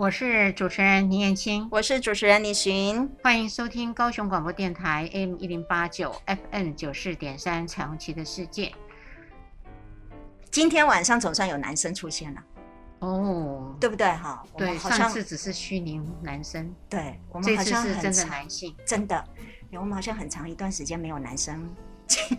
我是主持人倪燕青，我是主持人李寻，欢迎收听高雄广播电台 AM 一零八九 FM 九四点三彩虹旗的世界。今天晚上总算有男生出现了，哦，对不对？哈，对，上次只是虚拟男生，对，我们好像是真的男性，真的，我们好像很长一段时间没有男生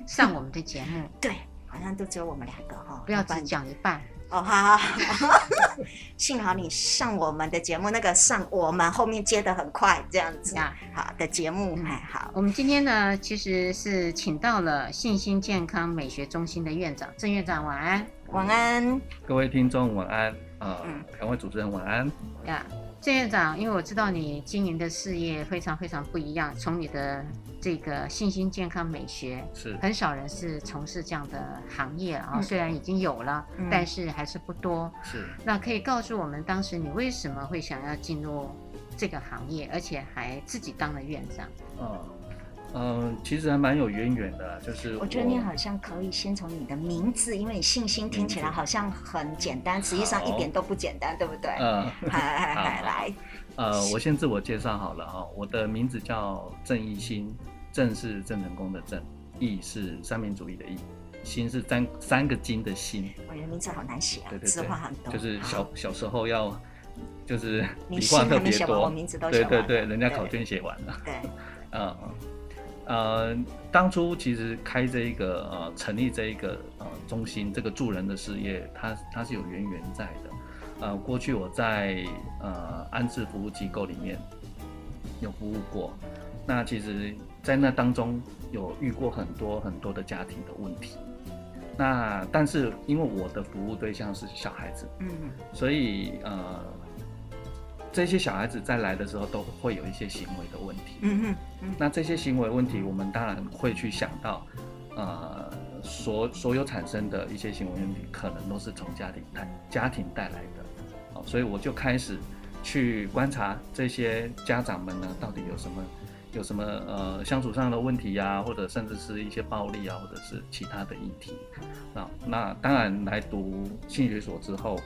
上我们的节目，对，好像都只有我们两个哈，不要只讲一半。哦，好好好，幸好你上我们的节目，那个上我们后面接的很快，这样子。啊，好的节目还好。我们今天呢，其实是请到了信心健康美学中心的院长郑院长，晚安，晚安，各位听众晚安。啊，两位主持人晚安。呀。郑院长，因为我知道你经营的事业非常非常不一样，从你的这个信心健康美学是很少人是从事这样的行业啊，嗯、虽然已经有了，嗯、但是还是不多。是，那可以告诉我们当时你为什么会想要进入这个行业，而且还自己当了院长？嗯嗯，其实还蛮有渊源的，就是我，我觉得你好像可以先从你的名字，因为你信心听起来好像很简单，实际上一点都不简单，对不对？嗯，来来来来，呃，我先自我介绍好了哈，我的名字叫郑义兴，郑是郑成功的郑，义是三民主义的义，心是三三个金的心。我觉得名字好难写啊，对对对，字画很多，就是小小时候要就是笔画特别多，我名字都写完，对对对，人家考卷写完了，对，嗯。呃，当初其实开这一个呃，成立这一个呃中心，这个助人的事业，它它是有渊源在的。呃，过去我在呃安置服务机构里面有服务过，那其实，在那当中有遇过很多很多的家庭的问题。那但是因为我的服务对象是小孩子，嗯，所以呃。这些小孩子在来的时候都会有一些行为的问题。嗯哼，嗯，那这些行为问题，我们当然会去想到，呃，所所有产生的一些行为问题，可能都是从家庭带家庭带来的。好，所以我就开始去观察这些家长们呢，到底有什么有什么呃相处上的问题呀，或者甚至是一些暴力啊，或者是其他的议题。那那当然来读心理学所之后，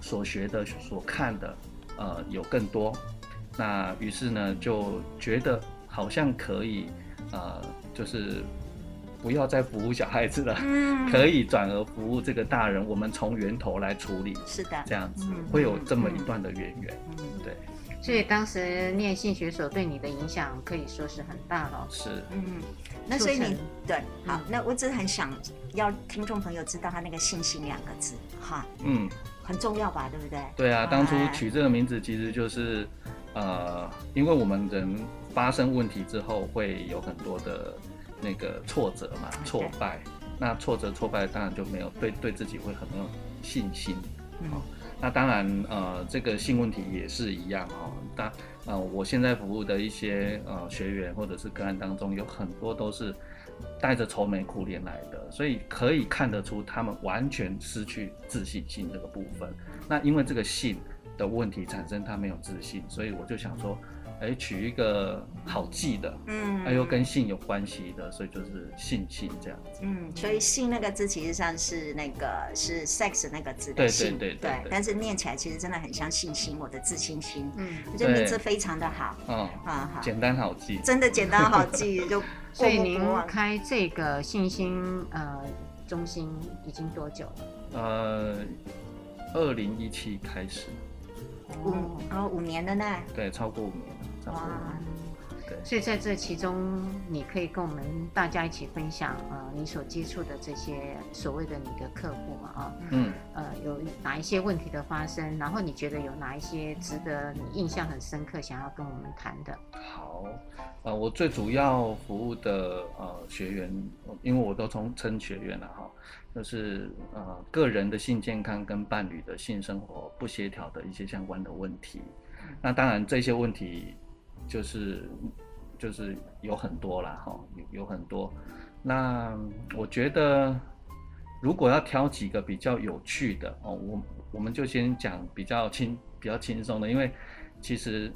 所学的所看的。呃，有更多，那于是呢，就觉得好像可以，呃，就是不要再服务小孩子了，嗯，可以转而服务这个大人，我们从源头来处理，是的，这样子会有这么一段的渊源。所以当时念性学所对你的影响可以说是很大了，是，嗯，那所以你对，好，那我只是很想要听众朋友知道他那个信心两个字，哈，嗯。很重要吧，对不对？对啊，当初取这个名字其实就是，呃，因为我们人发生问题之后会有很多的那个挫折嘛，挫败。那挫折挫败当然就没有对对自己会很没有信心。好，那当然呃，这个性问题也是一样哦。但呃，我现在服务的一些呃学员或者是个案当中，有很多都是。带着愁眉苦脸来的，所以可以看得出他们完全失去自信心这个部分。那因为这个性的问题产生，他没有自信，所以我就想说。哎，取一个好记的，嗯，哎，又跟性有关系的，所以就是信心这样子。嗯，所以性那个字其实上是那个是 sex 那个字的性，对对对，对。但是念起来其实真的很像信心，我的自信心。嗯，我觉得名字非常的好。嗯，啊好，简单好记，真的简单好记 就。所以您开这个信心呃中心已经多久了？呃，二零一七开始。五哦五年了呢。对，超过五年。哇，对，所以在这其中，你可以跟我们大家一起分享，呃，你所接触的这些所谓的你的客户嘛，啊，嗯，呃，有哪一些问题的发生，然后你觉得有哪一些值得你印象很深刻，想要跟我们谈的？好，呃，我最主要服务的呃学员，因为我都从称学员了哈，就是呃个人的性健康跟伴侣的性生活不协调的一些相关的问题。那当然，这些问题就是就是有很多啦，哈，有有很多。那我觉得，如果要挑几个比较有趣的哦，我我们就先讲比较轻、比较轻松的，因为其实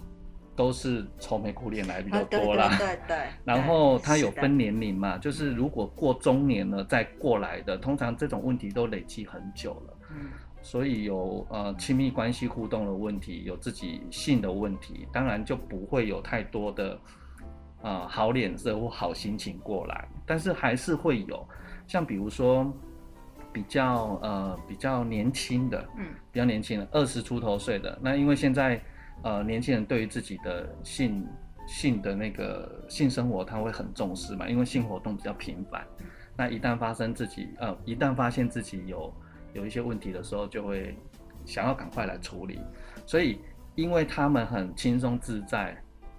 都是愁眉苦脸来比较多啦。对对对。然后他有分年龄嘛，就是如果过中年了再过来的，通常这种问题都累积很久了。嗯。所以有呃亲密关系互动的问题，有自己性的问题，当然就不会有太多的啊、呃、好脸色或好心情过来，但是还是会有，像比如说比较呃比较年轻的，嗯，比较年轻的二十出头岁的，那因为现在呃年轻人对于自己的性性的那个性生活他会很重视嘛，因为性活动比较频繁，那一旦发生自己呃一旦发现自己有有一些问题的时候，就会想要赶快来处理，所以因为他们很轻松自在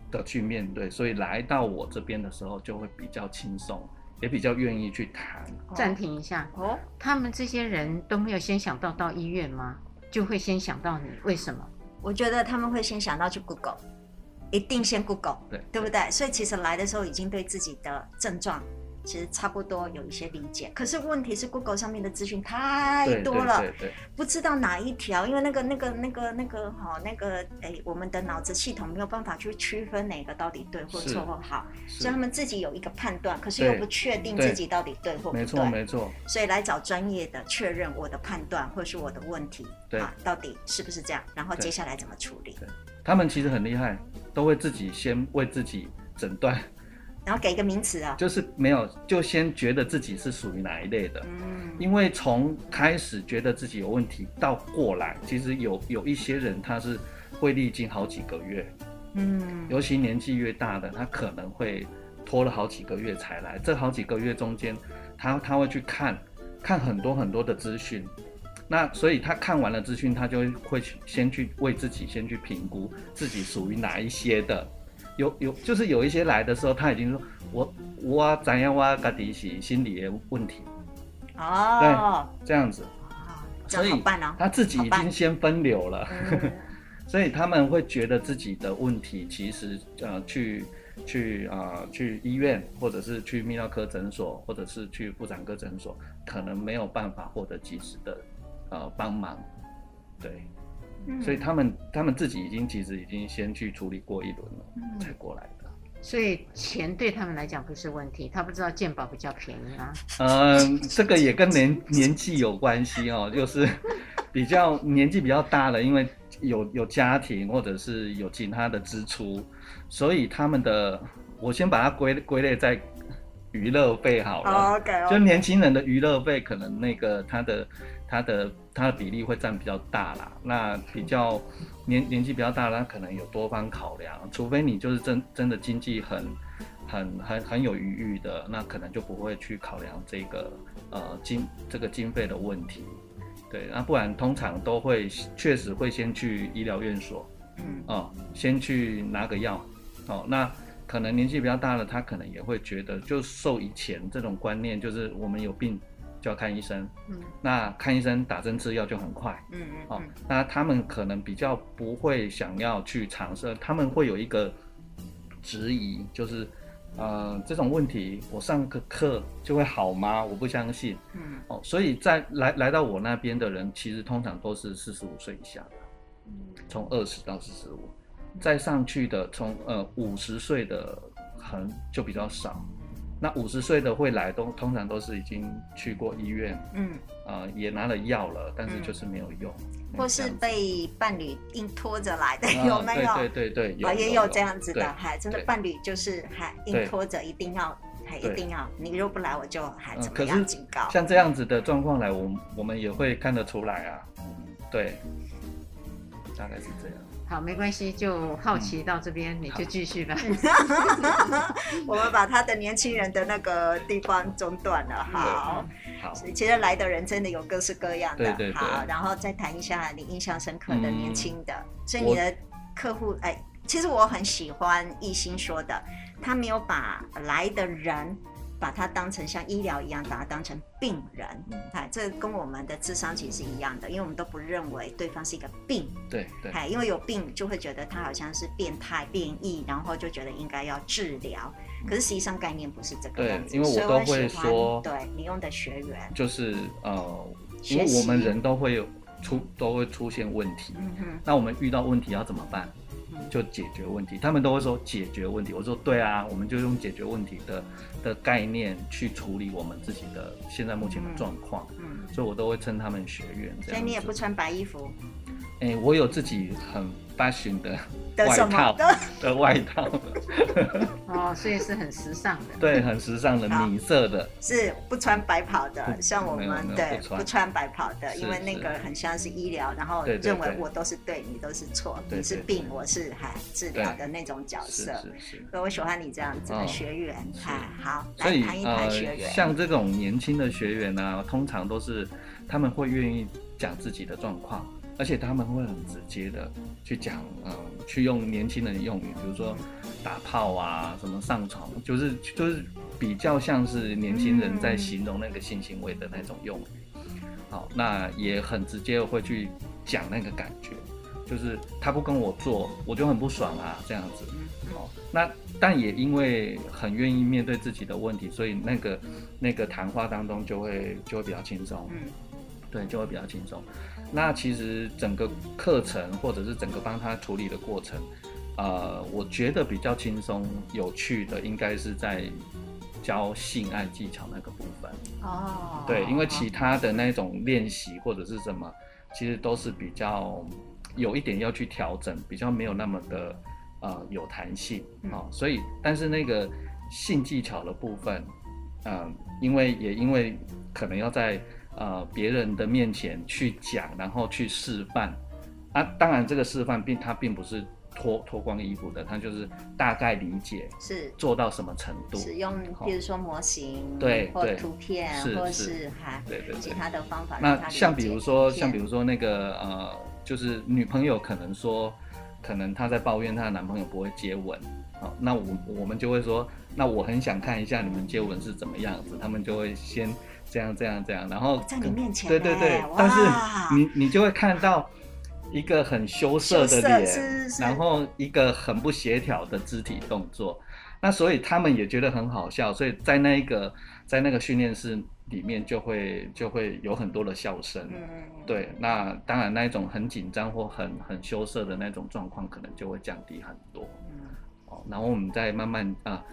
的去面对，所以来到我这边的时候就会比较轻松，也比较愿意去谈。暂停一下哦，他们这些人都没有先想到到医院吗？就会先想到你，为什么？我觉得他们会先想到去 Google，一定先 Google，对，对不对？所以其实来的时候已经对自己的症状。其实差不多有一些理解，可是问题是 Google 上面的资讯太多了，对对对对，不知道哪一条，因为那个那个那个那个哈那个哎，我们的脑子系统没有办法去区分哪个到底对或错或好，所以他们自己有一个判断，可是又不确定自己到底对或不对，没错没错，所以来找专业的确认我的判断或是我的问题，对。啊，到底是不是这样，然后接下来怎么处理？他们其实很厉害，都会自己先为自己诊断。然后给一个名词啊，就是没有，就先觉得自己是属于哪一类的。嗯，因为从开始觉得自己有问题到过来，其实有有一些人他是会历经好几个月。嗯，尤其年纪越大的，他可能会拖了好几个月才来。这好几个月中间，他他会去看看很多很多的资讯。那所以他看完了资讯，他就会去先去为自己先去评估自己属于哪一些的。有有，就是有一些来的时候，他已经说，我我怎样我自己是心理的问题，哦，对，这样子，所以他自己已经先分流了，所以他们会觉得自己的问题其实呃去去啊、呃、去医院或者是去泌尿科诊所或者是去妇产科诊所，可能没有办法获得及时的呃帮忙，对。所以他们他们自己已经其实已经先去处理过一轮了，嗯、才过来的。所以钱对他们来讲不是问题，他不知道健保比较便宜啊。嗯，这个也跟年年纪有关系哦，就是比较年纪比较大了，因为有有家庭或者是有其他的支出，所以他们的我先把它归归类在娱乐费好了。Oh, okay, okay. 就年轻人的娱乐费可能那个他的。它的它的比例会占比较大啦，那比较年年纪比较大，他可能有多方考量，除非你就是真真的经济很很很很有余裕的，那可能就不会去考量这个呃经这个经费的问题，对，那不然通常都会确实会先去医疗院所，嗯，哦，先去拿个药，哦，那可能年纪比较大的他可能也会觉得，就受以前这种观念，就是我们有病。就要看医生，嗯，那看医生打针吃药就很快，嗯嗯，哦，那他们可能比较不会想要去尝试，他们会有一个质疑，就是，呃，这种问题我上个课就会好吗？我不相信，嗯，哦，所以在来来到我那边的人，其实通常都是四十五岁以下的，嗯，从二十到四十五，再上去的从呃五十岁的很就比较少。那五十岁的会来都通常都是已经去过医院，嗯，啊、呃，也拿了药了，但是就是没有用，嗯、或是被伴侣硬拖着来的，有没有？对对对对，啊，也有这样子的，还真的伴侣就是还硬拖着，一定要还一定要，你若不来，我就还怎么样警告？像这样子的状况来，我我们也会看得出来啊，嗯，对，大概是这样。好，没关系，就好奇到这边，嗯、你就继续吧。我们把他的年轻人的那个地方中断了。好，好，其实来的人真的有各式各样的。对对对。好，然后再谈一下你印象深刻的年轻的。嗯、所以你的客户，哎，其实我很喜欢艺兴说的，他没有把来的人。把它当成像医疗一样，把它当成病人，哎，这跟我们的智商其实是一样的，因为我们都不认为对方是一个病，对对，哎，因为有病就会觉得他好像是变态变异，然后就觉得应该要治疗，可是实际上概念不是这个样子，因为我都会说，对你用的学员。就是呃，因为我们人都会有出都会出现问题，嗯哼，那我们遇到问题要怎么办？就解决问题。他们都会说解决问题，我说对啊，我们就用解决问题的的概念去处理我们自己的现在目前的状况。嗯，所以我都会称他们学院这样。所以你也不穿白衣服？哎、欸，我有自己很 fashion 的外套的，的外套。哦，所以是很时尚的。对，很时尚的米色的。是不穿白袍的，像我们对不穿白袍的，因为那个很像是医疗，然后认为我都是对，你都是错，你是病，我是还治疗的那种角色。所以我喜欢你这样子的学员。哎，好，来谈一谈学员。像这种年轻的学员呢，通常都是他们会愿意讲自己的状况。而且他们会很直接的去讲，嗯，去用年轻人的用语，比如说打炮啊，什么上床，就是就是比较像是年轻人在形容那个性行为的那种用语。好，那也很直接会去讲那个感觉，就是他不跟我做，我就很不爽啊，这样子。好，那但也因为很愿意面对自己的问题，所以那个那个谈话当中就会就会比较轻松。嗯，对，就会比较轻松。那其实整个课程或者是整个帮他处理的过程，呃，我觉得比较轻松有趣的，应该是在教性爱技巧那个部分。哦，对，因为其他的那种练习或者是什么，其实都是比较有一点要去调整，比较没有那么的呃有弹性啊、哦。所以，但是那个性技巧的部分，嗯、呃，因为也因为可能要在。呃，别人的面前去讲，然后去示范，啊，当然这个示范并他并不是脱脱光衣服的，他就是大概理解是。做到什么程度，使用比如说模型，对，或图片，或是。还对对其他的方法。那像比如说，像比如说那个呃，就是女朋友可能说，可能她在抱怨她的男朋友不会接吻，好，那我我们就会说，那我很想看一下你们接吻是怎么样子，他们就会先。这样这样这样，然后在你面前，对对对，但是你你就会看到一个很羞涩的脸，然后一个很不协调的肢体动作，那所以他们也觉得很好笑，所以在那一个在那个训练室里面就会就会有很多的笑声，嗯，对，那当然那一种很紧张或很很羞涩的那种状况可能就会降低很多，嗯，哦，然后我们再慢慢啊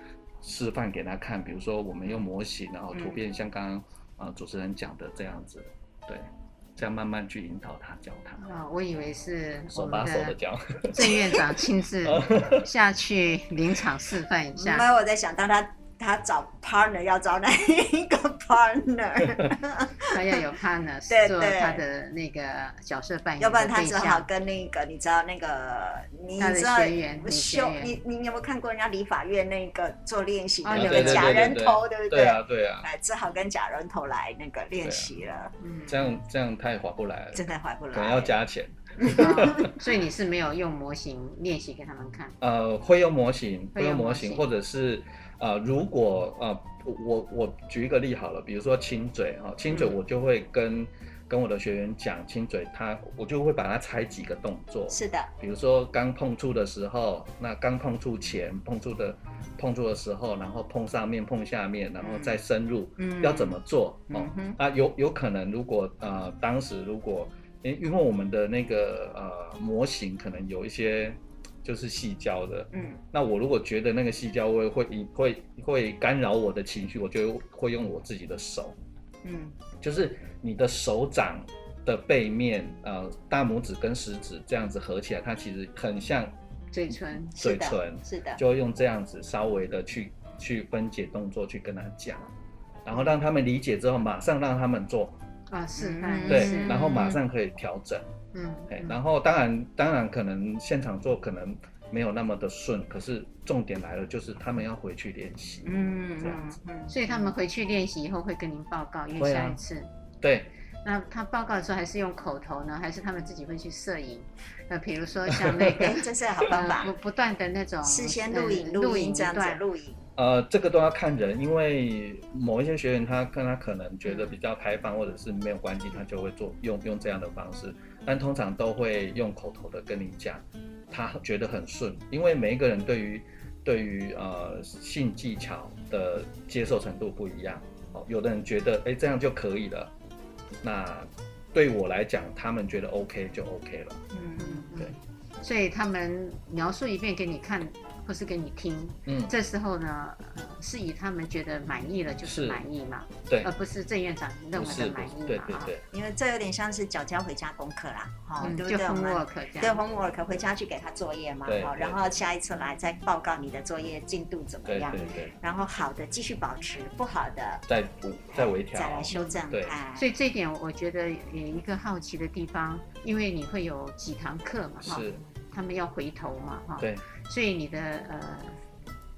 示范给他看，比如说我们用模型，然后图片像刚刚。啊，主持人讲的这样子，对，这样慢慢去引导他教他。啊，我以为是手把手的教，郑院长亲自 下去临场示范一下。后来，我在想，当他。他找 partner 要找哪一个 partner？他要有 partner 做他的那个角色扮演，要不然他只好跟那个你知道那个你知道修你你有没有看过人家理法院那个做练习的那个假人头，对不对？对啊对啊，哎，只好跟假人头来那个练习了。嗯，这样这样太划不来了，真的划不来，可能要加钱。所以你是没有用模型练习给他们看？呃，会用模型，会用模型，或者是。呃，如果呃，我我举一个例好了，比如说亲嘴哈，亲嘴我就会跟、嗯、跟我的学员讲亲嘴，他我就会把它拆几个动作。是的，比如说刚碰触的时候，那刚碰触前碰触的碰触的时候，然后碰上面碰下面，然后再深入，嗯，要怎么做？哦，啊、嗯呃，有有可能如果呃当时如果，因因为我们的那个呃模型可能有一些。就是细胶的，嗯，那我如果觉得那个细胶会会会会干扰我的情绪，我就会用我自己的手，嗯，就是你的手掌的背面，呃，大拇指跟食指这样子合起来，它其实很像嘴唇，嘴唇是的，就会用这样子稍微的去去分解动作去跟他讲，然后让他们理解之后，马上让他们做啊，示范，对，然后马上可以调整。嗯，然后当然，当然可能现场做可能没有那么的顺，可是重点来了，就是他们要回去练习，嗯，这样子，嗯，所以他们回去练习以后会跟您报告，因为下一次，对，那他报告的时候还是用口头呢，还是他们自己会去摄影？呃，比如说像那个，这是好方法，不不断的那种事先录影，录影这样子录影。呃，这个都要看人，因为某一些学员他跟他可能觉得比较开放，或者是没有关系，他就会做用用这样的方式。但通常都会用口头的跟你讲，他觉得很顺，因为每一个人对于对于呃性技巧的接受程度不一样哦。有的人觉得哎这样就可以了，那对我来讲，他们觉得 OK 就 OK 了。嗯，对。所以他们描述一遍给你看。或是给你听，嗯，这时候呢，是以他们觉得满意了就是满意嘛，对，而不是郑院长认为的满意嘛，对对对，因为这有点像是脚交回家功课啦，好，对不对？就 homework 对 homework 回家去给他作业嘛，好，然后下一次来再报告你的作业进度怎么样，对对，然后好的继续保持，不好的再补再微调，再来修正，对，所以这一点我觉得有一个好奇的地方，因为你会有几堂课嘛，哈，他们要回头嘛，哈，对，所以你的呃。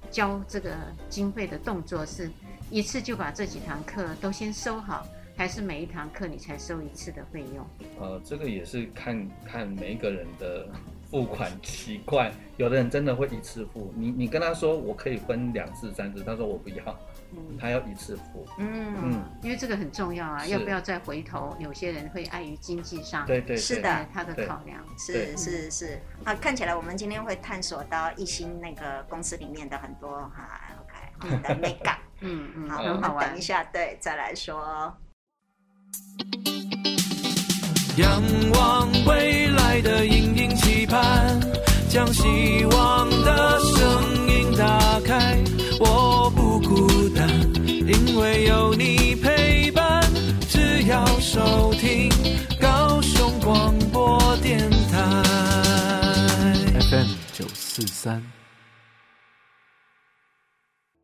交这个经费的动作是一次就把这几堂课都先收好，还是每一堂课你才收一次的费用？呃，这个也是看看每一个人的付款习惯，有的人真的会一次付，你你跟他说我可以分两次、三次，他说我不要。嗯，他要一次付，嗯嗯，因为这个很重要啊，要不要再回头？有些人会碍于经济上，对对，是的，他的考量是是是。啊，看起来我们今天会探索到一心那个公司里面的很多哈，OK，的 美感，嗯嗯，好，很好玩。等一下，对，再来说。仰望未来的隐隐期盼，将希望的声音打开，我因为有你陪伴。只要收听高雄广播电台 FM 九四三。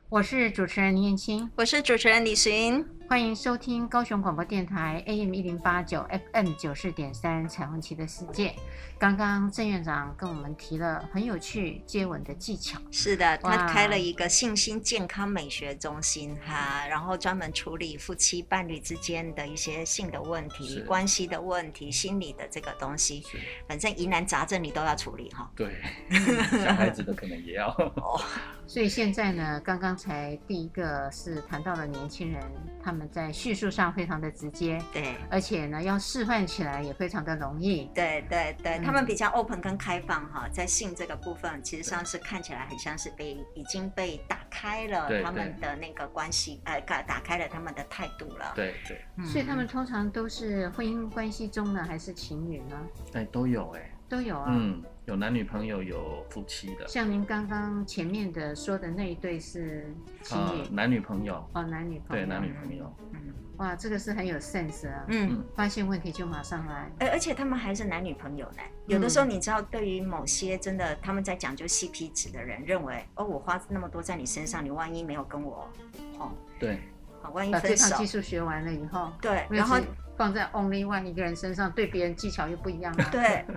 我是主持人林燕青，我是主持人李寻。欢迎收听高雄广播电台 AM 一零八九 FM 九四点三《彩虹旗的世界》。刚刚郑院长跟我们提了很有趣接吻的技巧。是的，他开了一个信心健康美学中心哈，然后专门处理夫妻伴侣之间的一些性的问题、关系的问题、心理的这个东西。反正疑难杂症你都要处理哈。对，小孩子的可能也要。哦，所以现在呢，刚刚才第一个是谈到了年轻人，他们。在叙述上非常的直接，对，而且呢，要示范起来也非常的容易，对对对，他们比较 open 跟开放哈，在性这个部分，其实上是看起来很像是被已经被打开了他们的那个关系，呃，打打开了他们的态度了，对对，所以他们通常都是婚姻关系中呢，还是情侣呢？哎，都有哎，都有啊，嗯。有男女朋友，有夫妻的。像您刚刚前面的说的那一对是情侣，呃，男女朋友。哦，男女朋友。对，男女朋友。嗯，哇，这个是很有 sense 啊。嗯，发现问题就马上来。而而且他们还是男女朋友呢。有的时候你知道，对于某些真的他们在讲究 CP 值的人，认为哦，我花那么多在你身上，你万一没有跟我，哦，对，好，万一分手。把这套技术学完了以后，对，然后放在 only one 一个人身上，对别人技巧又不一样了。对。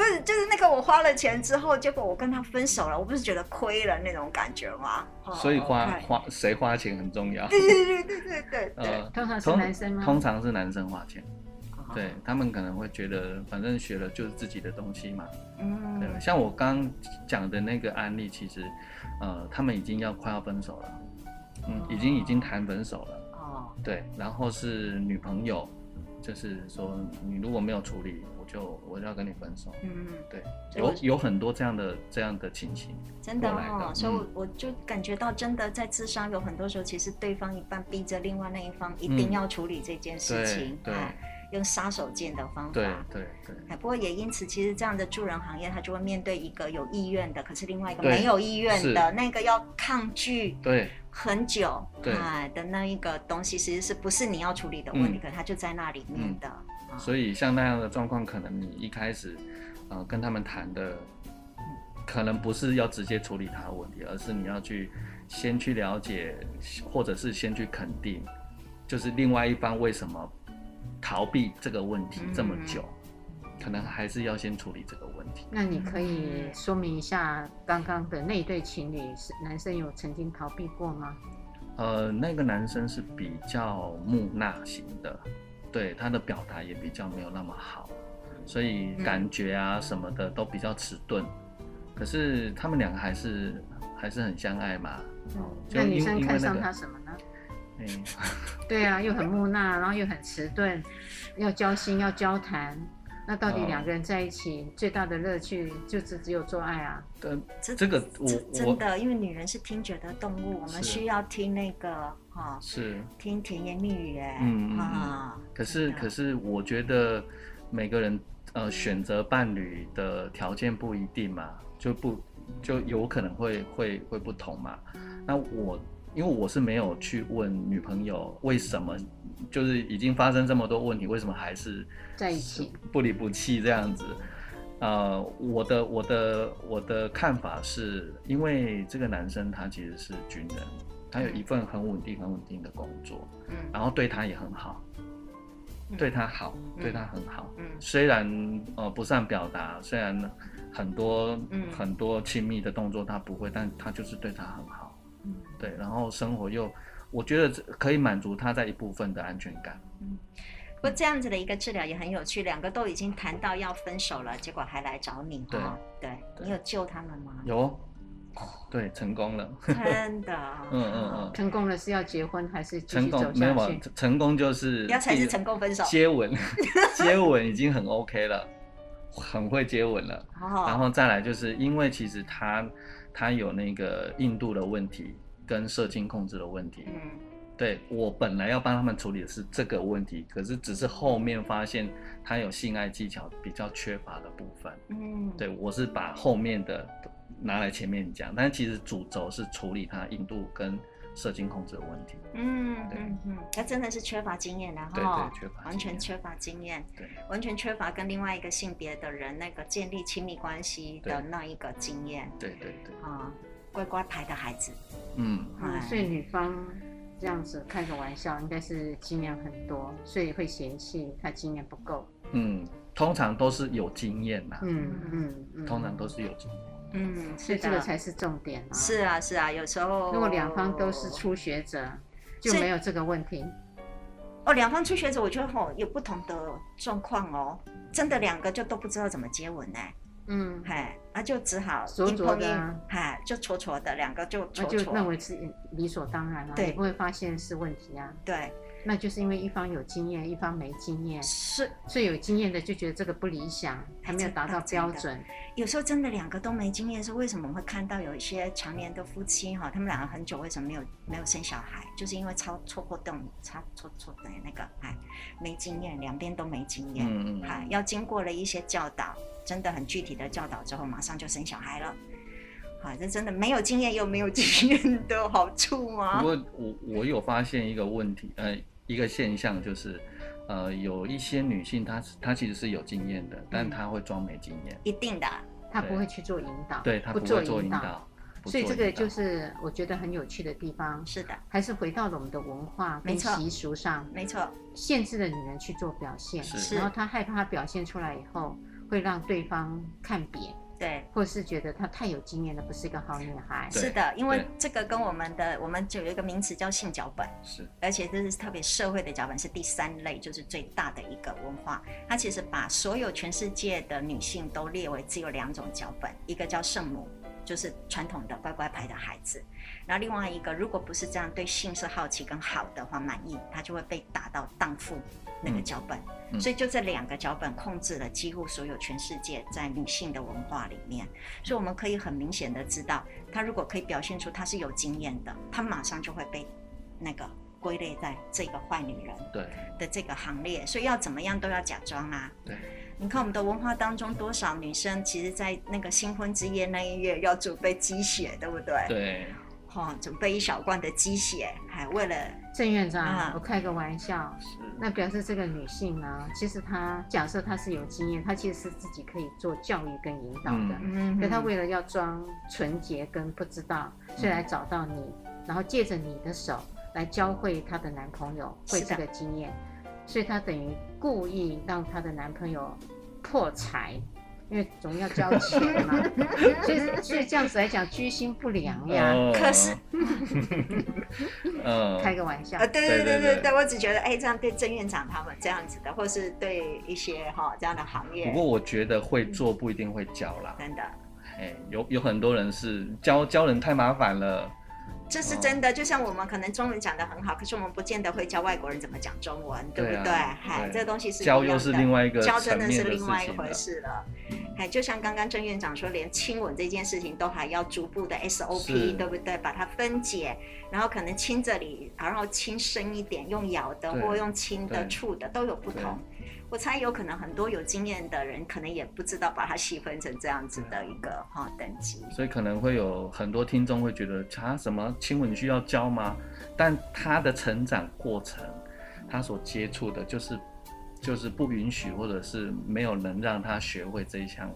不是，就是那个我花了钱之后，结果我跟他分手了，我不是觉得亏了那种感觉吗？所以花花谁花钱很重要。对对对对对对。呃，通常是男生吗？通常是男生花钱，对他们可能会觉得，反正学了就是自己的东西嘛。嗯。对，像我刚讲的那个案例，其实，呃，他们已经要快要分手了，嗯，已经已经谈分手了。哦。对，然后是女朋友，就是说你如果没有处理。就我就要跟你分手，嗯，对，有有很多这样的这样的情形，真的哦，所以我就感觉到，真的在智商有很多时候，其实对方一半逼着另外那一方一定要处理这件事情，对，用杀手锏的方法，对对对。不过也因此，其实这样的助人行业，他就会面对一个有意愿的，可是另外一个没有意愿的那个要抗拒，对，很久，对。的那一个东西，其实是不是你要处理的问题，可他就在那里面的。所以像那样的状况，可能你一开始，呃，跟他们谈的，可能不是要直接处理他的问题，而是你要去先去了解，或者是先去肯定，就是另外一方为什么逃避这个问题这么久，可能还是要先处理这个问题。那你可以说明一下，刚刚的那对情侣是男生有曾经逃避过吗？呃，那个男生是比较木讷型的。对他的表达也比较没有那么好，所以感觉啊什么的都比较迟钝。可是他们两个还是还是很相爱嘛。嗯，那女生看上他什么呢？嗯，对啊，又很木讷，然后又很迟钝，要交心，要交谈。那到底两个人在一起最大的乐趣就只只有做爱啊？对，这个我真的，因为女人是听觉的动物，我们需要听那个哈，是听甜言蜜语哎，嗯啊。可是可是，我觉得每个人呃选择伴侣的条件不一定嘛，就不就有可能会会会不同嘛。那我因为我是没有去问女朋友为什么，就是已经发生这么多问题，为什么还是在一起。不离不弃这样子。呃，我的我的我的看法是，因为这个男生他其实是军人，他有一份很稳定很稳定的工作，嗯，然后对他也很好，嗯、对他好，嗯、对他很好，嗯，虽然呃不善表达，虽然很多、嗯、很多亲密的动作他不会，但他就是对他很好，嗯，对，然后生活又我觉得可以满足他在一部分的安全感，嗯。不过这样子的一个治疗也很有趣，两个都已经谈到要分手了，结果还来找你，对，对，你有救他们吗？有，对，成功了，真的，嗯嗯嗯，成功了是要结婚还是成功？没有，成功就是 要才是成功分手，接吻，接吻已经很 OK 了，很会接吻了，然后再来就是因为其实他他有那个印度的问题跟射精控制的问题，嗯。对，我本来要帮他们处理的是这个问题，可是只是后面发现他有性爱技巧比较缺乏的部分。嗯，对，我是把后面的拿来前面讲，但其实主轴是处理他印度跟射精控制的问题。嗯，对，嗯，他真的是缺乏经验，然后对对缺乏完全缺乏经验，对，完全缺乏跟另外一个性别的人那个建立亲密关系的那一个经验。对对对，啊，乖乖牌的孩子。嗯，所以女方。这样子开个玩笑，应该是经验很多，所以会嫌弃他经验不够。嗯，通常都是有经验嘛。嗯嗯嗯，通常都是有经验。嗯，所以这个才是重点啊。是啊是啊，有时候如果两方都是初学者，就没有这个问题。哦，两方初学者，我觉得吼有不同的状况哦，真的两个就都不知道怎么接吻呢。嗯，嗨，那就只好戳戳的，嗨，就戳戳的，两个就戳戳，就认为是理所当然了，对，不会发现是问题啊。对，那就是因为一方有经验，一方没经验，是，最有经验的就觉得这个不理想，还没有达到标准。有时候真的两个都没经验，是为什么我们会看到有一些常年的夫妻哈，他们两个很久为什么没有没有生小孩，就是因为超戳破洞，差错错的那个，哎，没经验，两边都没经验，嗯嗯，哎，要经过了一些教导。真的很具体的教导之后，马上就生小孩了。好，这真的没有经验又没有经验的好处吗？不过我我有发现一个问题，呃，一个现象就是，呃，有一些女性她她其实是有经验的，嗯、但她会装没经验。一定的，她不会去做引导，对，她不会做引导。所以这个就是我觉得很有趣的地方。是的，还是回到了我们的文化跟习俗上，没错，限制了女人去做表现，是，然后她害怕她表现出来以后。会让对方看扁，对，或是觉得她太有经验了，不是一个好女孩。是的，因为这个跟我们的，我们就有一个名词叫性脚本，是，而且这是特别社会的脚本，是第三类，就是最大的一个文化。它其实把所有全世界的女性都列为只有两种脚本，一个叫圣母，就是传统的乖乖牌的孩子，然后另外一个，如果不是这样，对性是好奇跟好的话满意，他就会被打到荡妇。那个脚本，嗯、所以就这两个脚本控制了几乎所有全世界在女性的文化里面，所以我们可以很明显的知道，他如果可以表现出他是有经验的，他马上就会被那个归类在这个坏女人对的这个行列，所以要怎么样都要假装啊。对，你看我们的文化当中，多少女生其实，在那个新婚之夜那一夜要准备鸡血，对不对？对。哦，准备一小罐的鸡血，还为了郑院长，啊、我开个玩笑，那表示这个女性呢，其实她假设她是有经验，她其实是自己可以做教育跟引导的，嗯，可她为了要装纯洁跟不知道，所以来找到你，嗯、然后借着你的手来教会她的男朋友会这个经验，所以她等于故意让她的男朋友破财。因为总要交钱嘛，所以所以这样子来讲居心不良呀。可是，开个玩笑。对对对对对，我只觉得哎，这样对郑院长他们这样子的，或是对一些哈这样的行业。不过我觉得会做不一定会教啦。真的。哎，有有很多人是教教人太麻烦了。这是真的，就像我们可能中文讲得很好，可是我们不见得会教外国人怎么讲中文，对不对？嗨，这个东西是教又是另外一个，教真的是另外一回事了。嗨，就像刚刚郑院长说，连亲吻这件事情都还要逐步的 SOP，对不对？把它分解，然后可能亲这里，然后亲深一点，用咬的或用亲的、触的都有不同。我猜有可能很多有经验的人，可能也不知道把它细分成这样子的一个哈等级。所以可能会有很多听众会觉得，他什么亲吻需要教吗？但他的成长过程，他所接触的就是就是不允许，或者是没有能让他学会这一项，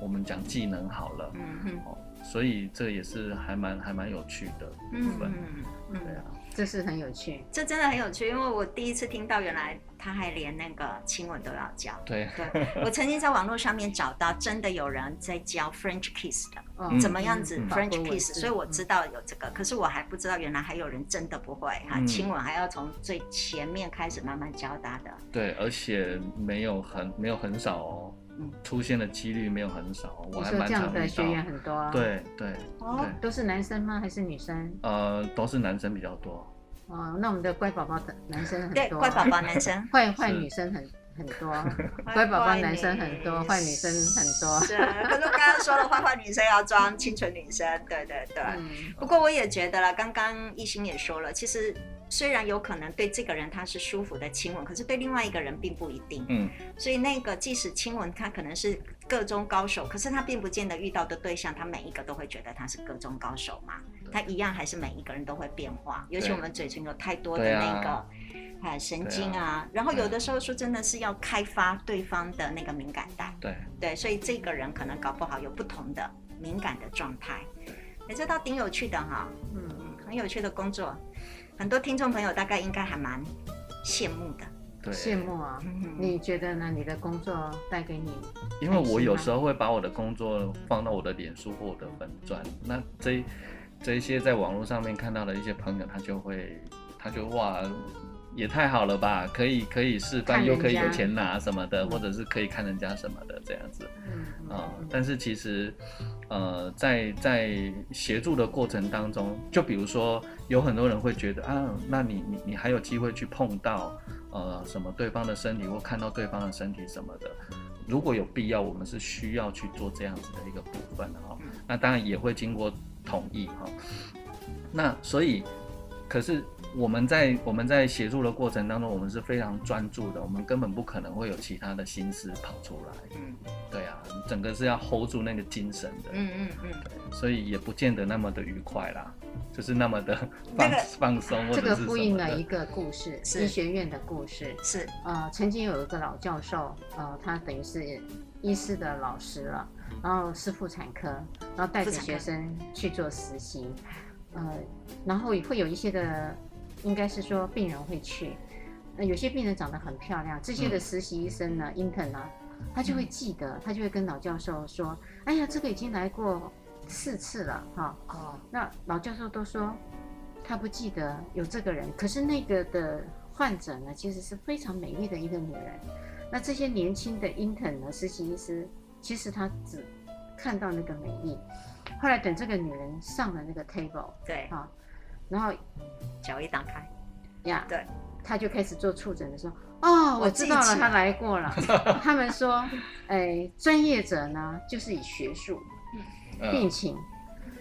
我们讲技能好了，嗯哼，所以这也是还蛮还蛮有趣的部分，嗯嗯，对啊。这是很有趣，这真的很有趣，因为我第一次听到，原来他还连那个亲吻都要教。对，对我曾经在网络上面找到，真的有人在教 French kiss 的，嗯、怎么样子 French kiss，、嗯、所以我知道有这个，可是我还不知道原来还有人真的不会哈，嗯、亲吻还要从最前面开始慢慢教他的。对，而且没有很没有很少哦，嗯、出现的几率没有很少，我还蛮常遇到。这样的学员很多。对对。哦，对都是男生吗？还是女生？呃，都是男生比较多。哦，那我们的乖宝宝的男生很多，对，乖宝宝男生，坏坏女生很很多，乖宝宝男生很多，坏女生很多。是，可是我刚刚说了，坏坏女生要装清纯女生，对对对。不过我也觉得了，刚刚艺兴也说了，其实。虽然有可能对这个人他是舒服的亲吻，可是对另外一个人并不一定。嗯，所以那个即使亲吻他可能是个中高手，可是他并不见得遇到的对象，他每一个都会觉得他是个中高手嘛。他一样还是每一个人都会变化，尤其我们嘴唇有太多的那个啊神经啊，然后有的时候说真的是要开发对方的那个敏感带。对对，所以这个人可能搞不好有不同的敏感的状态。哎，这倒挺有趣的哈，嗯，很有趣的工作。很多听众朋友大概应该还蛮羡慕的，对，羡慕啊！你觉得呢？你的工作带给你？因为我有时候会把我的工作放到我的脸书或我的粉钻，那这这一些在网络上面看到的一些朋友，他就会，他就哇。也太好了吧！可以可以示范，又可以有钱拿什么的，或者是可以看人家什么的这样子。嗯啊，但是其实，呃，在在协助的过程当中，就比如说有很多人会觉得啊，那你你你还有机会去碰到呃什么对方的身体或看到对方的身体什么的，如果有必要，我们是需要去做这样子的一个部分哈。那当然也会经过同意哈。那所以，可是。我们在我们在协助的过程当中，我们是非常专注的，我们根本不可能会有其他的心思跑出来。嗯，对啊，整个是要 hold 住那个精神的。嗯嗯嗯。对，所以也不见得那么的愉快啦，就是那么的放、这个、放松或者是什么的。这个呼应了一个故事，是医学院的故事。是，呃，曾经有一个老教授，呃，他等于是医师的老师了，然后是妇产科，然后带着学生去做实习，呃，然后会有一些的。应该是说病人会去，那有些病人长得很漂亮，这些的实习医生呢，intern 呢，他就会记得，他就会跟老教授说，哎呀，这个已经来过四次了，哈，哦，那老教授都说他不记得有这个人，可是那个的患者呢，其实是非常美丽的一个女人，那这些年轻的 intern 呢，实习医师，其实他只看到那个美丽，后来等这个女人上了那个 table，对，啊。然后脚一打开，呀，对，他就开始做触诊的时候，哦，我知道了，他来过了。他们说，哎，专业者呢就是以学术、病情，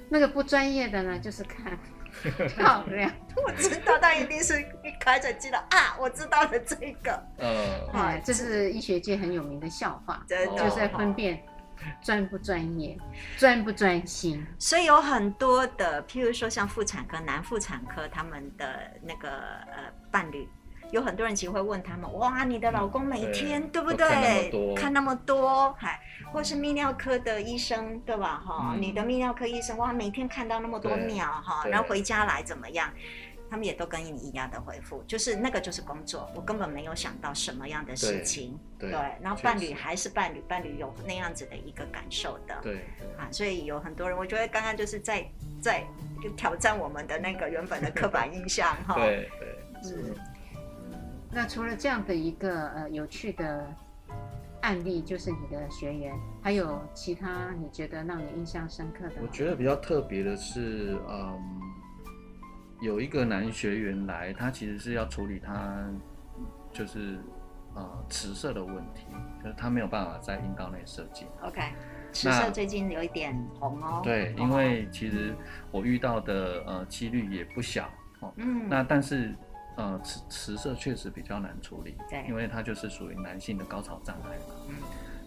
那个不专业的呢就是看 漂亮。我知道他一定是一开始记得啊，我知道了这个，嗯，哎，这是医学界很有名的笑话，就是在分辨。专不专业，专不专心，所以有很多的，譬如说像妇产科、男妇产科，他们的那个呃伴侣，有很多人其实会问他们：哇，你的老公每天、嗯、对，对不对？看那么多，还或是泌尿科的医生，对吧？哈、嗯，你的泌尿科医生哇，每天看到那么多尿哈，然后回家来怎么样？他们也都跟你一样的回复，就是那个就是工作，我根本没有想到什么样的事情，对，对，然后伴侣还是伴侣，伴侣有那样子的一个感受的，对，对啊，所以有很多人，我觉得刚刚就是在在就挑战我们的那个原本的刻板印象 哈，对对，嗯。那除了这样的一个呃有趣的案例，就是你的学员，还有其他你觉得让你印象深刻的？我觉得比较特别的是，嗯。有一个男学员来，他其实是要处理他就是呃迟射的问题，就是他没有办法在阴道内射精。OK，迟射最近有一点红哦。对，因为其实我遇到的呃几率也不小哦。嗯。那但是呃，迟迟色确实比较难处理，对，因为它就是属于男性的高潮障碍嘛。嗯，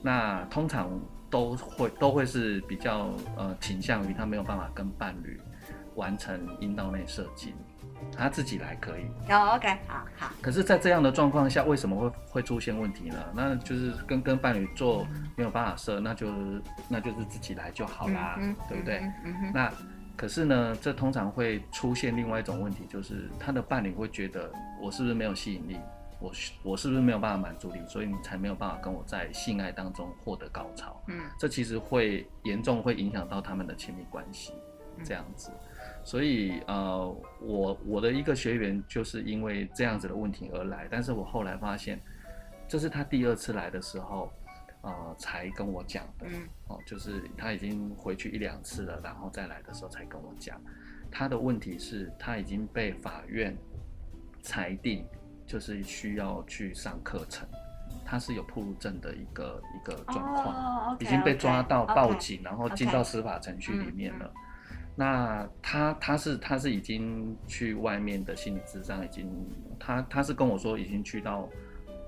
那通常都会都会是比较呃倾向于他没有办法跟伴侣完成阴道内射精，他自己来可以。哦，OK，好好。可是，在这样的状况下，为什么会会出现问题呢？那就是跟跟伴侣做没有办法射，那就是那就是自己来就好啦，嗯、对不对？嗯嗯嗯、那。可是呢，这通常会出现另外一种问题，就是他的伴侣会觉得我是不是没有吸引力，我我是不是没有办法满足你，所以你才没有办法跟我在性爱当中获得高潮。嗯，这其实会严重会影响到他们的亲密关系，这样子。所以呃，我我的一个学员就是因为这样子的问题而来，但是我后来发现，这是他第二次来的时候。呃，才跟我讲的，嗯，哦，就是他已经回去一两次了，然后再来的时候才跟我讲，他的问题是他已经被法院裁定，就是需要去上课程，他是有暴露症的一个一个状况，已经被抓到报警，okay, 然后进到司法程序里面了。Okay, 那他他是他是已经去外面的心理智商，已经他他是跟我说已经去到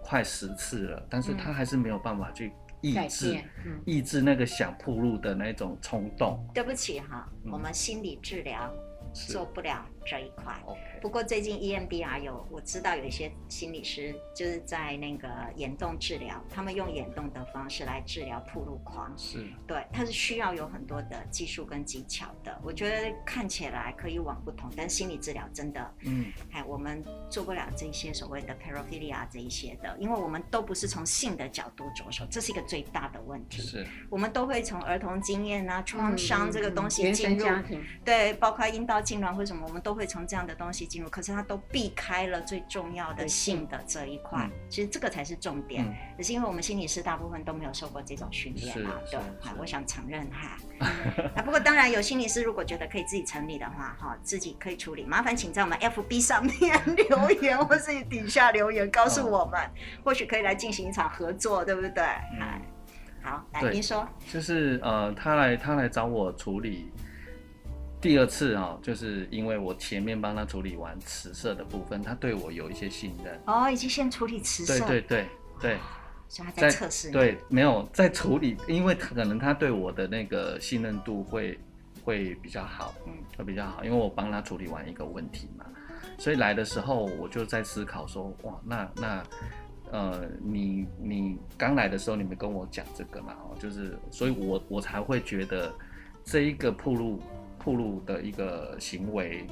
快十次了，但是他还是没有办法去。抑制，嗯、抑制那个想铺路的那种冲动。对不起哈，嗯、我们心理治疗做不了这一块。Okay. 不过最近 EMDR 有，我知道有一些心理师就是在那个眼动治疗，他们用眼动的方式来治疗暴露狂。是，对，它是需要有很多的技术跟技巧的。我觉得看起来可以往不同，但心理治疗真的，嗯，哎，我们做不了这些所谓的 paraphilia 这一些的，因为我们都不是从性的角度着手，这是一个最大的问题。是，我们都会从儿童经验啊、创伤这个东西进入，嗯嗯嗯、对，包括阴道痉挛或什么，我们都会从这样的东西。进入，可是他都避开了最重要的性的这一块，其实这个才是重点。只是因为我们心理师大部分都没有受过这种训练嘛，对，我想承认哈。啊，不过当然有心理师如果觉得可以自己成立的话，哈，自己可以处理，麻烦请在我们 FB 上面 留言，或是底下留言告诉我们，或许可以来进行一场合作，对不对？好，来您说，就是呃，他来他来找我处理。第二次啊，就是因为我前面帮他处理完迟色的部分，他对我有一些信任。哦，已经先处理迟色。对对对对。所以他在测试。对，没有在处理，因为可能他对我的那个信任度会会比较好，嗯，会比较好，因为我帮他处理完一个问题嘛，所以来的时候我就在思考说，哇，那那呃，你你刚来的时候你们跟我讲这个嘛，哦，就是，所以我我才会觉得这一个暴露。暴露的一个行为，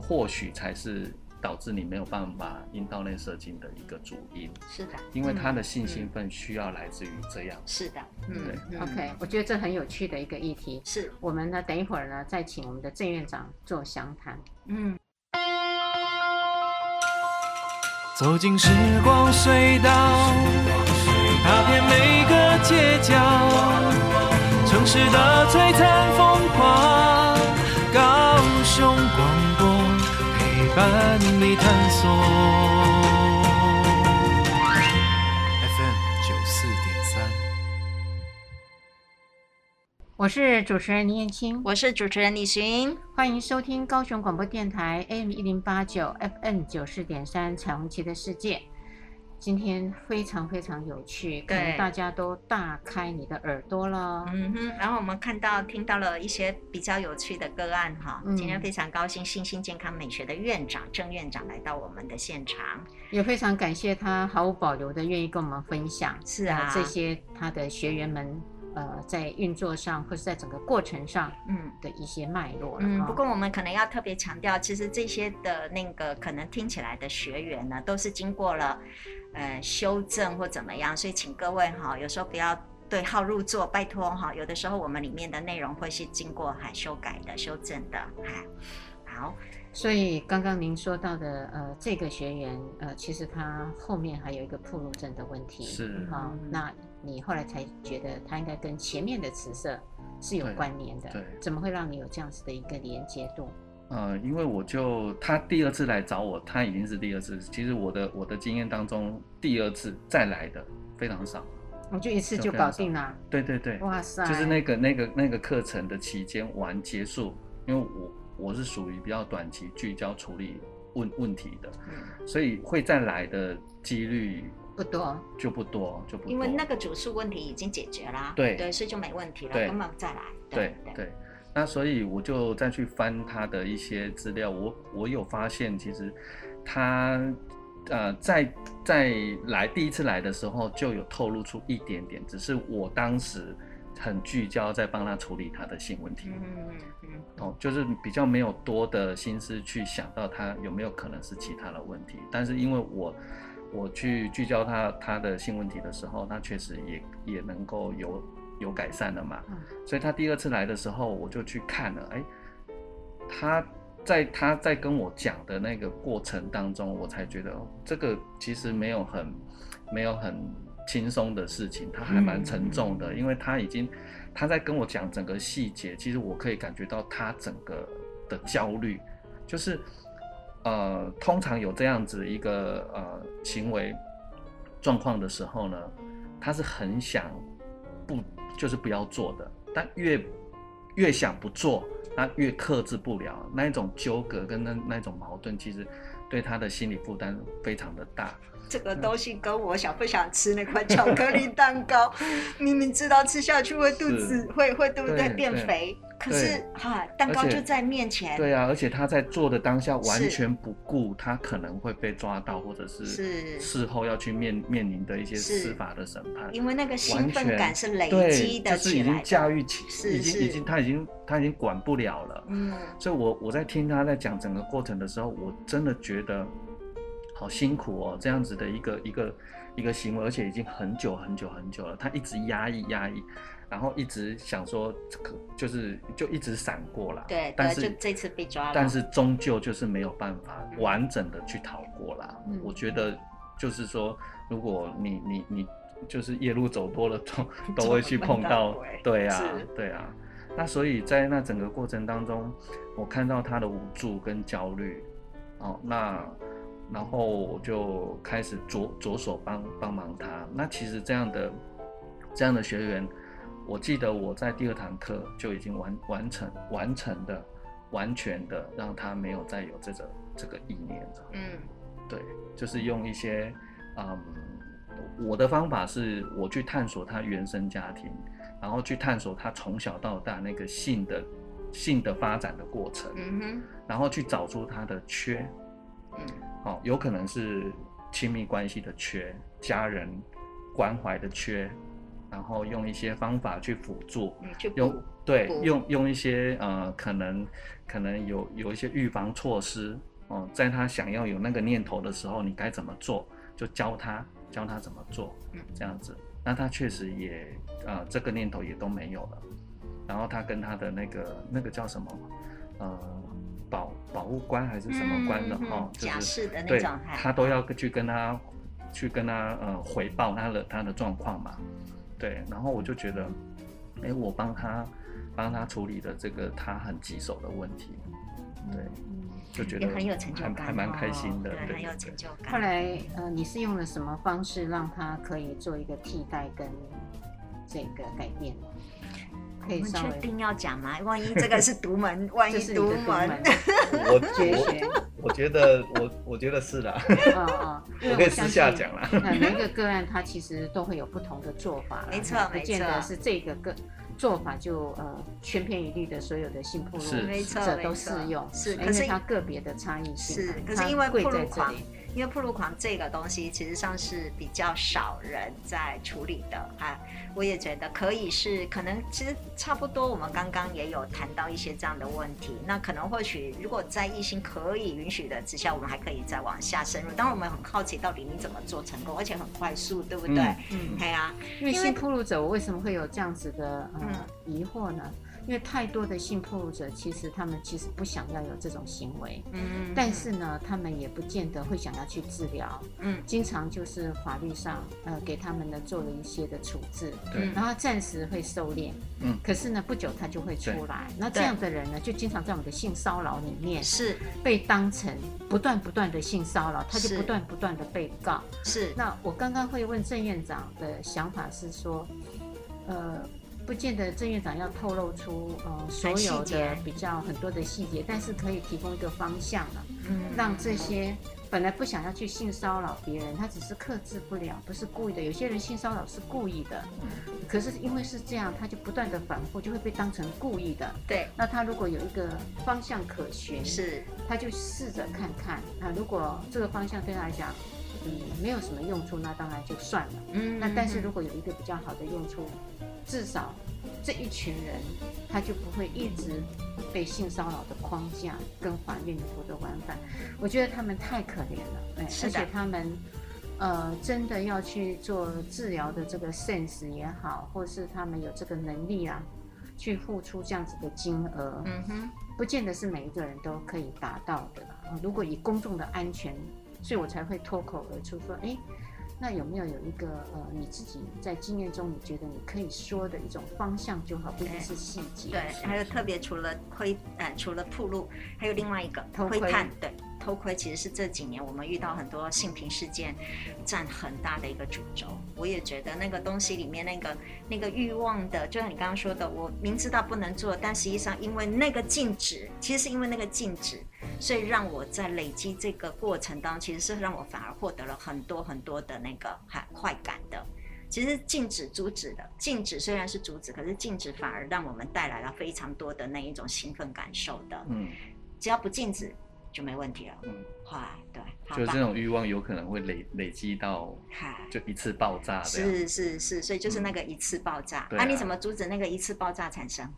或许才是导致你没有办法阴道内射精的一个主因。是的，因为他的性兴奋需要来自于这样。是的，嗯，对。OK，我觉得这很有趣的一个议题。是我们呢，等一会儿呢，再请我们的郑院长做详谈。嗯。走进时光隧道，踏遍每个街角，城市的璀璨风光。高雄广播陪伴你探索，FM 九四点三。我是主持人林燕青，我是主持人李寻，欢迎收听高雄广播电台 AM 一零八九 FM 九四点三彩虹旗的世界。今天非常非常有趣，可能大家都大开你的耳朵了。嗯哼，然后我们看到、听到了一些比较有趣的个案哈。嗯、今天非常高兴，信心健康美学的院长郑院长来到我们的现场，也非常感谢他毫无保留的愿意跟我们分享。是啊，这些他的学员们。呃，在运作上或是在整个过程上，嗯，的一些脉络。嗯，不过我们可能要特别强调，其实这些的那个可能听起来的学员呢，都是经过了呃修正或怎么样，所以请各位哈，有时候不要对号入座，拜托哈，有的时候我们里面的内容会是经过还修改的、修正的，哈，好。所以刚刚您说到的呃这个学员呃，其实他后面还有一个铺路症的问题，是好那。你后来才觉得他应该跟前面的紫色是有关联的，对，对，怎么会让你有这样子的一个连接度？呃，因为我就他第二次来找我，他已经是第二次。其实我的我的经验当中，第二次再来的非常少，我就一次就搞定了。对对对，哇塞！就是那个那个那个课程的期间完结束，因为我我是属于比较短期聚焦处理问问题的，嗯，所以会再来的几率不多，就不多，就不多，因为那个主诉问题已经解决了，对对，所以就没问题了，根本再来，对对，对。那所以我就再去翻他的一些资料，我我有发现，其实他呃在在来第一次来的时候就有透露出一点点，只是我当时很聚焦在帮他处理他的性问题，嗯嗯嗯，哦，就是比较没有多的心思去想到他有没有可能是其他的问题，但是因为我我去聚焦他他的性问题的时候，他确实也也能够有。有改善了嘛？所以他第二次来的时候，我就去看了。哎，他在他在跟我讲的那个过程当中，我才觉得这个其实没有很没有很轻松的事情，他还蛮沉重的，因为他已经他在跟我讲整个细节，其实我可以感觉到他整个的焦虑，就是呃，通常有这样子一个呃行为状况的时候呢，他是很想不。就是不要做的，但越越想不做，他越克制不了，那一种纠葛跟那那种矛盾，其实对他的心理负担非常的大。这个东西跟我想不想吃那块巧克力蛋糕，明明知道吃下去会肚子会会对不对变肥？可是哈，蛋糕就在面前。对啊，而且他在做的当下完全不顾他可能会被抓到，或者是事后要去面面临的一些司法的审判。因为那个兴奋感是累积的就是已经驾驭起，已经已经他已经他已经管不了了。嗯，所以我我在听他在讲整个过程的时候，我真的觉得好辛苦哦，这样子的一个一个一个行为，而且已经很久很久很久了，他一直压抑压抑。然后一直想说，这个就是就一直闪过了，对，但是就这次被抓了，但是终究就是没有办法完整的去逃过了。嗯、我觉得就是说，如果你你你就是夜路走多了，都 都会去碰到，对啊，对啊。那所以在那整个过程当中，我看到他的无助跟焦虑，哦，那然后我就开始着着手帮帮忙他。那其实这样的这样的学员。我记得我在第二堂课就已经完完成完成的完全的让他没有再有这个这个意念了。嗯，对，就是用一些嗯，我的方法是我去探索他原生家庭，然后去探索他从小到大那个性的性的发展的过程。然后去找出他的缺。嗯，哦，有可能是亲密关系的缺，家人关怀的缺。然后用一些方法去辅助，用对用用一些呃可能可能有有一些预防措施哦，在他想要有那个念头的时候，你该怎么做，就教他教他怎么做，这样子，那他确实也呃这个念头也都没有了，然后他跟他的那个那个叫什么呃保保护官还是什么官的哈，就是对，他都要去跟他去跟他呃回报他的他的状况嘛。对，然后我就觉得，哎，我帮他帮他处理的这个他很棘手的问题，对，就觉得也很有成就感，还蛮开心的，对，很有成就感。后来，呃，你是用了什么方式让他可以做一个替代跟这个改变？可以确定要讲吗？万一这个是独门，万一独门，我我我觉得我我觉得是的，哦哦，我可以私下讲了。每一个个案，它其实都会有不同的做法，没错，不见得是这个个做法就呃千篇一律的，所有的性暴力者都适用，是，可是它个别的差异性，是，可是因为暴露狂。因为铺路狂这个东西，其实上是比较少人在处理的啊。我也觉得可以是，可能其实差不多。我们刚刚也有谈到一些这样的问题。那可能或许，如果在异性可以允许的之下，我们还可以再往下深入。当然，我们很好奇，到底你怎么做成功，而且很快速，对不对？嗯，对啊。因为新铺路者，我为什么会有这样子的呃疑惑呢？因为太多的性暴露者，其实他们其实不想要有这种行为，嗯，但是呢，他们也不见得会想要去治疗，嗯，经常就是法律上呃给他们呢做了一些的处置，对，然后暂时会收敛，嗯，可是呢不久他就会出来，那这样的人呢就经常在我们的性骚扰里面是被当成不断不断的性骚扰，他就不断不断的被告，是。那我刚刚会问郑院长的想法是说，呃。不见得郑院长要透露出呃所有的比较很多的细节，但是可以提供一个方向了，嗯，让这些本来不想要去性骚扰别人，他只是克制不了，不是故意的。有些人性骚扰是故意的，嗯，可是因为是这样，他就不断的反复，就会被当成故意的。对，那他如果有一个方向可循，是，他就试着看看，啊如果这个方向对他来讲，嗯，没有什么用处，那当然就算了。嗯，那但是如果有一个比较好的用处，至少这一群人他就不会一直被性骚扰的框架跟法院里头的玩法。我觉得他们太可怜了，哎，而且他们呃真的要去做治疗的这个 sense 也好，或是他们有这个能力啊，去付出这样子的金额，嗯哼，不见得是每一个人都可以达到的。如果以公众的安全。所以我才会脱口而出说，哎，那有没有有一个呃，你自己在经验中你觉得你可以说的一种方向就好，不一定是细节。对，还有特别除了窥，呃，除了铺路，还有另外一个偷窥探，对。偷窥其实是这几年我们遇到很多性平事件占很大的一个主轴。我也觉得那个东西里面那个那个欲望的，就像你刚刚说的，我明知道不能做，但实际上因为那个禁止，其实是因为那个禁止，所以让我在累积这个过程当中，其实是让我反而获得了很多很多的那个快快感的。其实禁止阻止的，禁止虽然是阻止，可是禁止反而让我们带来了非常多的那一种兴奋感受的。嗯，只要不禁止。就没问题了。嗯，好，对，就这种欲望有可能会累累积到，就一次爆炸。是是是，所以就是那个一次爆炸。那、嗯啊啊、你怎么阻止那个一次爆炸产生？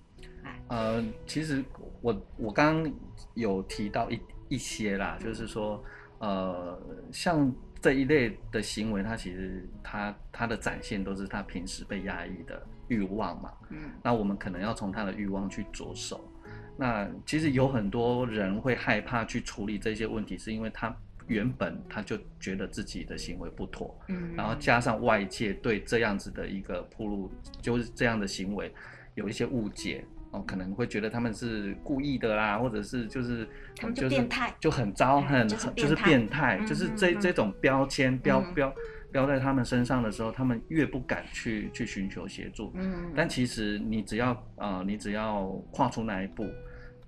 呃，其实我我刚刚有提到一一些啦，嗯、就是说，呃，像这一类的行为，它其实它它的展现都是他平时被压抑的欲望嘛。嗯，那我们可能要从他的欲望去着手。那其实有很多人会害怕去处理这些问题，是因为他原本他就觉得自己的行为不妥，嗯，然后加上外界对这样子的一个铺路，就是这样的行为有一些误解哦，可能会觉得他们是故意的啦，或者是就是他们就变态，就很糟，很就是变态，就是这这种标签标标标在他们身上的时候，他们越不敢去去寻求协助，嗯，但其实你只要呃你只要跨出那一步。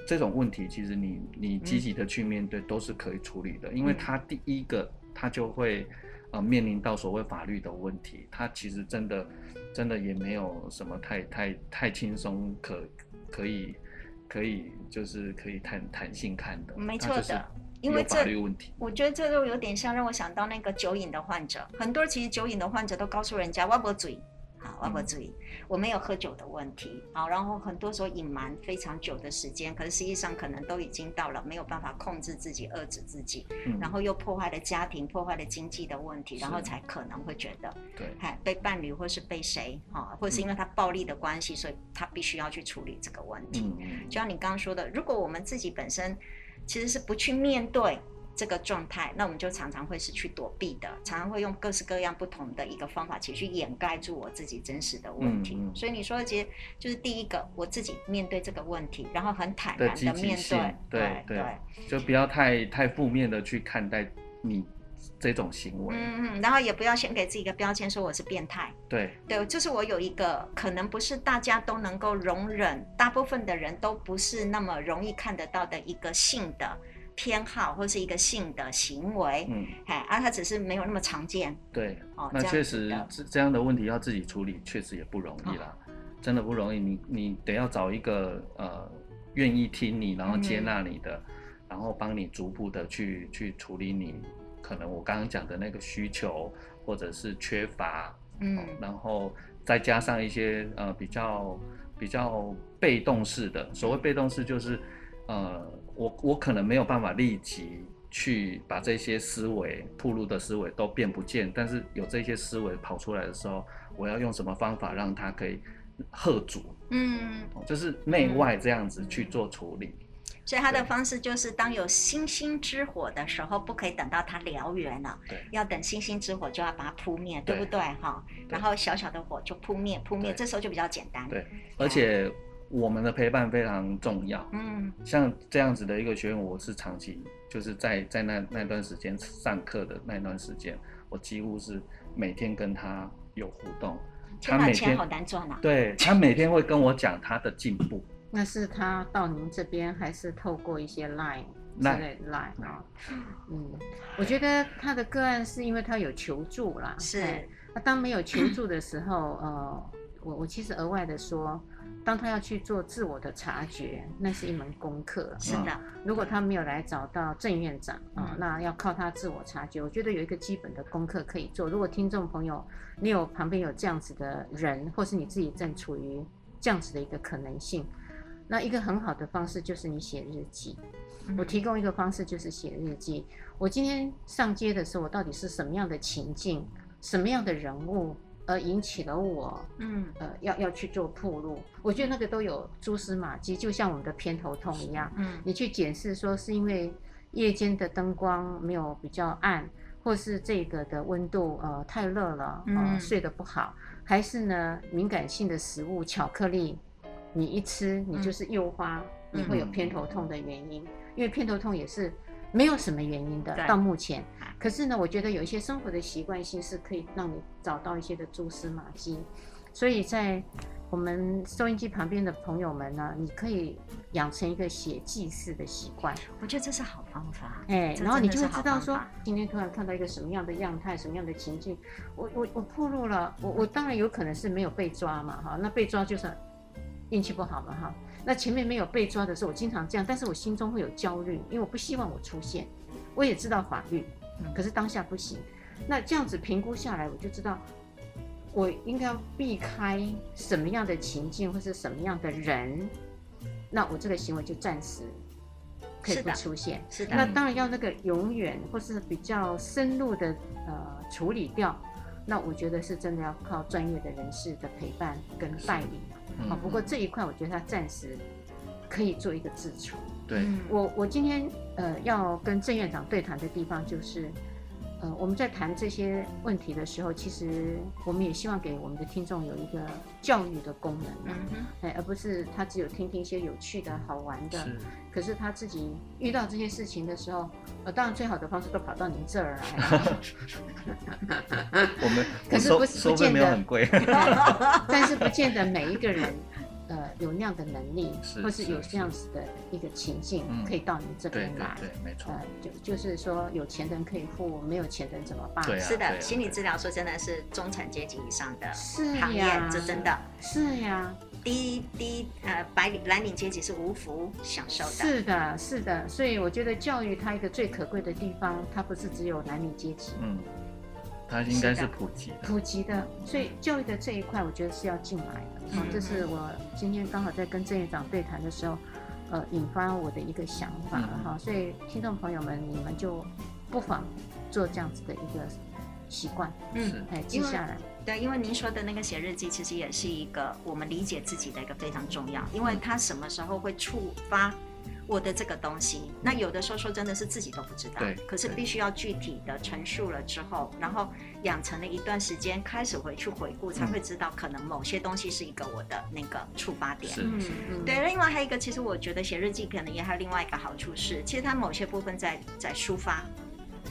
这种问题，其实你你积极的去面对都是可以处理的，嗯、因为他第一个他就会呃面临到所谓法律的问题，他其实真的真的也没有什么太太太轻松可可以可以就是可以谈谈性看的，没错的，因为法律问题，我觉得这就有点像让我想到那个酒瘾的患者，很多其实酒瘾的患者都告诉人家我不醉。啊，我要注意，我没有喝酒的问题。好，然后很多时候隐瞒非常久的时间，可是实际上可能都已经到了没有办法控制自己、遏制自己，嗯、然后又破坏了家庭、破坏了经济的问题，然后才可能会觉得，对，被伴侣或是被谁，哈，或是因为他暴力的关系，所以他必须要去处理这个问题。嗯、就像你刚刚说的，如果我们自己本身其实是不去面对。这个状态，那我们就常常会是去躲避的，常常会用各式各样不同的一个方法，其实去掩盖住我自己真实的问题。嗯、所以你说的，其实就是第一个，我自己面对这个问题，然后很坦然的面对，对对，对，就不要太太负面的去看待你这种行为。嗯嗯，然后也不要先给自己一个标签，说我是变态。对对，就是我有一个可能不是大家都能够容忍，大部分的人都不是那么容易看得到的一个性的。偏好或是一个性的行为，嗯，哎，而他只是没有那么常见。对，哦，那确实这这样的问题要自己处理，确实也不容易啦，哦、真的不容易。你你得要找一个呃愿意听你，然后接纳你的，嗯、然后帮你逐步的去去处理你可能我刚刚讲的那个需求或者是缺乏，嗯、哦，然后再加上一些呃比较比较被动式的，所谓被动式就是呃。我我可能没有办法立即去把这些思维、铺路的思维都变不见，但是有这些思维跑出来的时候，我要用什么方法让它可以喝阻？嗯，就是内外这样子去做处理。所以他的方式就是，当有星星之火的时候，不可以等到它燎原了，对，要等星星之火就要把它扑灭，对，对不对？哈，然后小小的火就扑灭，扑灭，这时候就比较简单。对，而且。我们的陪伴非常重要。嗯，像这样子的一个学员，我是长期就是在在那那段时间上课的那段时间，我几乎是每天跟他有互动。他每天好难赚啊。对，他每天会跟我讲他的进步。那是他到您这边，还是透过一些 line 之类的 line 啊？嗯，我觉得他的个案是因为他有求助啦。是。那当没有求助的时候，呃，我我其实额外的说，当他要去做自我的察觉，那是一门功课。是的。如果他没有来找到郑院长啊，那要靠他自我察觉。我觉得有一个基本的功课可以做。如果听众朋友你有旁边有这样子的人，或是你自己正处于这样子的一个可能性。那一个很好的方式就是你写日记。我提供一个方式就是写日记。我今天上街的时候，我到底是什么样的情境，什么样的人物，而引起了我，嗯，呃，要要去做铺路。我觉得那个都有蛛丝马迹，就像我们的偏头痛一样。嗯，你去检视说是因为夜间的灯光没有比较暗，或是这个的温度呃太热了，呃，睡得不好，还是呢敏感性的食物巧克力。你一吃，你就是诱发，你会有偏头痛的原因，嗯、因为偏头痛也是没有什么原因的，到目前。可是呢，我觉得有一些生活的习惯性是可以让你找到一些的蛛丝马迹。所以在我们收音机旁边的朋友们呢，你可以养成一个写记事的习惯。我觉得这是好方法。哎，然后你就会知道说，今天突然看到一个什么样的样态，什么样的情境，我我我暴露了，我我当然有可能是没有被抓嘛，哈，那被抓就是。运气不好嘛哈，那前面没有被抓的时候，我经常这样，但是我心中会有焦虑，因为我不希望我出现。我也知道法律，可是当下不行。那这样子评估下来，我就知道我应该要避开什么样的情境或是什么样的人，那我这个行为就暂时可以不出现。是的。是的。那当然要那个永远或是比较深入的呃处理掉，那我觉得是真的要靠专业的人士的陪伴跟带领。好，不过这一块我觉得他暂时可以做一个自处。对，我我今天呃要跟郑院长对谈的地方就是，呃我们在谈这些问题的时候，其实我们也希望给我们的听众有一个教育的功能，哎，而不是他只有听听一些有趣的好玩的。是。可是他自己遇到这些事情的时候，呃，当然最好的方式都跑到您这儿来。我们可是不是不见得很贵，但是不见得每一个人。呃，有那样的能力，或是有这样子的一个情境，可以到你这边来。对，没错。呃，就就是说，有钱人可以付，没有钱人怎么办？对，是的，心理治疗说真的是中产阶级以上的行业，这真的是呀。低低呃白领蓝领阶级是无福享受的。是的，是的。所以我觉得教育它一个最可贵的地方，它不是只有蓝领阶级。嗯。它应该是普及的，普及的，所以教育的这一块，我觉得是要进来的。好，这是我今天刚好在跟郑院长对谈的时候，呃，引发我的一个想法了哈。所以听众朋友们，你们就不妨做这样子的一个习惯，嗯，哎，记下来。对，因为您说的那个写日记，其实也是一个我们理解自己的一个非常重要，因为它什么时候会触发。我的这个东西，那有的时候说真的是自己都不知道，对，可是必须要具体的陈述了之后，然后养成了一段时间，开始回去回顾，才会知道可能某些东西是一个我的那个触发点。嗯嗯。对，另外还有一个，其实我觉得写日记可能也还有另外一个好处是，其实它某些部分在在抒发。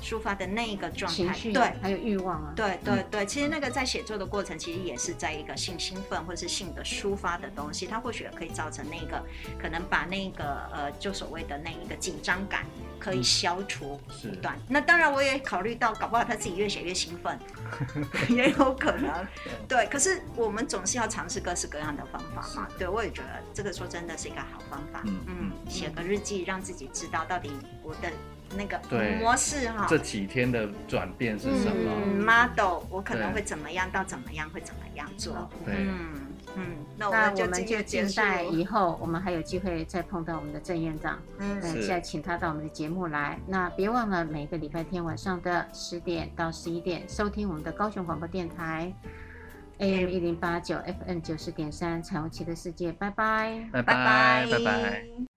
抒发的那一个状态，对，还有欲望啊，对对对，其实那个在写作的过程，其实也是在一个性兴奋或是性的抒发的东西，它或许可以造成那个可能把那个呃，就所谓的那一个紧张感可以消除一段。那当然，我也考虑到，搞不好他自己越写越兴奋，也有可能。对，可是我们总是要尝试各式各样的方法嘛。对，我也觉得这个说真的是一个好方法。嗯，写个日记，让自己知道到底我的。那个模式哈，这几天的转变是什么？嗯，model，我可能会怎么样到怎么样会怎么样做？嗯嗯，那我们就静待以后，我们还有机会再碰到我们的郑院长。嗯，现在请他到我们的节目来。那别忘了每个礼拜天晚上的十点到十一点收听我们的高雄广播电台 AM 一零八九 FM 九十点三彩虹旗的世界。拜拜，拜拜，拜拜。